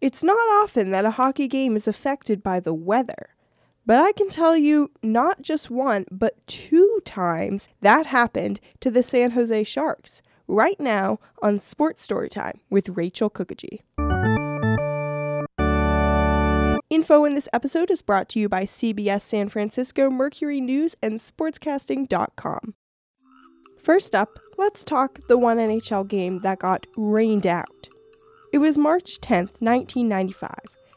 It's not often that a hockey game is affected by the weather, but I can tell you not just one, but two times that happened to the San Jose Sharks right now on Sports Storytime with Rachel Kukaji. Info in this episode is brought to you by CBS San Francisco, Mercury News, and Sportscasting.com. First up, let's talk the one NHL game that got rained out. It was March 10th, 1995.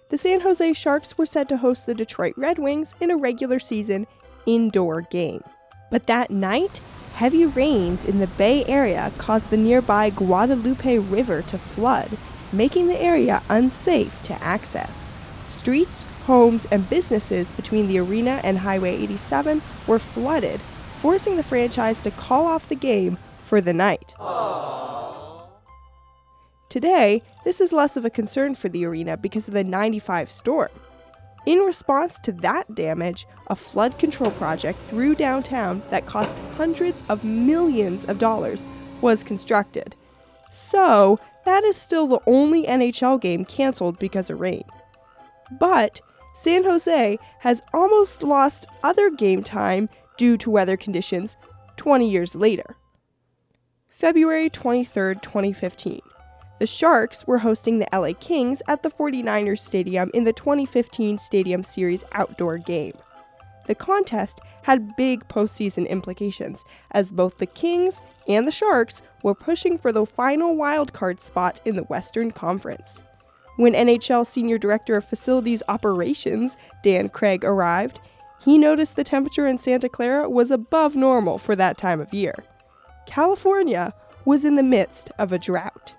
The San Jose Sharks were set to host the Detroit Red Wings in a regular season indoor game. But that night, heavy rains in the Bay Area caused the nearby Guadalupe River to flood, making the area unsafe to access. Streets, homes, and businesses between the arena and Highway 87 were flooded, forcing the franchise to call off the game for the night. Aww. Today, this is less of a concern for the arena because of the 95 storm. In response to that damage, a flood control project through downtown that cost hundreds of millions of dollars was constructed. So, that is still the only NHL game canceled because of rain. But San Jose has almost lost other game time due to weather conditions 20 years later. February 23, 2015. The Sharks were hosting the LA Kings at the 49ers Stadium in the 2015 Stadium Series outdoor game. The contest had big postseason implications, as both the Kings and the Sharks were pushing for the final wildcard spot in the Western Conference. When NHL Senior Director of Facilities Operations, Dan Craig, arrived, he noticed the temperature in Santa Clara was above normal for that time of year. California was in the midst of a drought.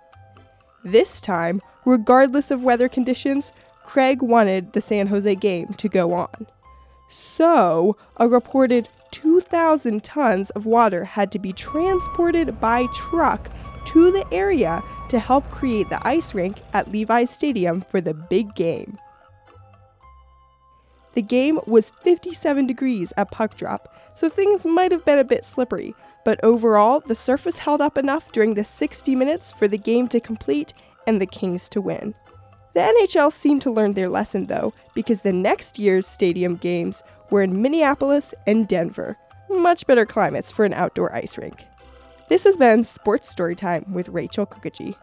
This time, regardless of weather conditions, Craig wanted the San Jose game to go on. So, a reported 2,000 tons of water had to be transported by truck to the area to help create the ice rink at Levi's Stadium for the big game. The game was 57 degrees at puck drop, so things might have been a bit slippery, but overall, the surface held up enough during the 60 minutes for the game to complete and the Kings to win. The NHL seemed to learn their lesson though, because the next year's stadium games were in Minneapolis and Denver, much better climates for an outdoor ice rink. This has been Sports Storytime with Rachel Kukaji.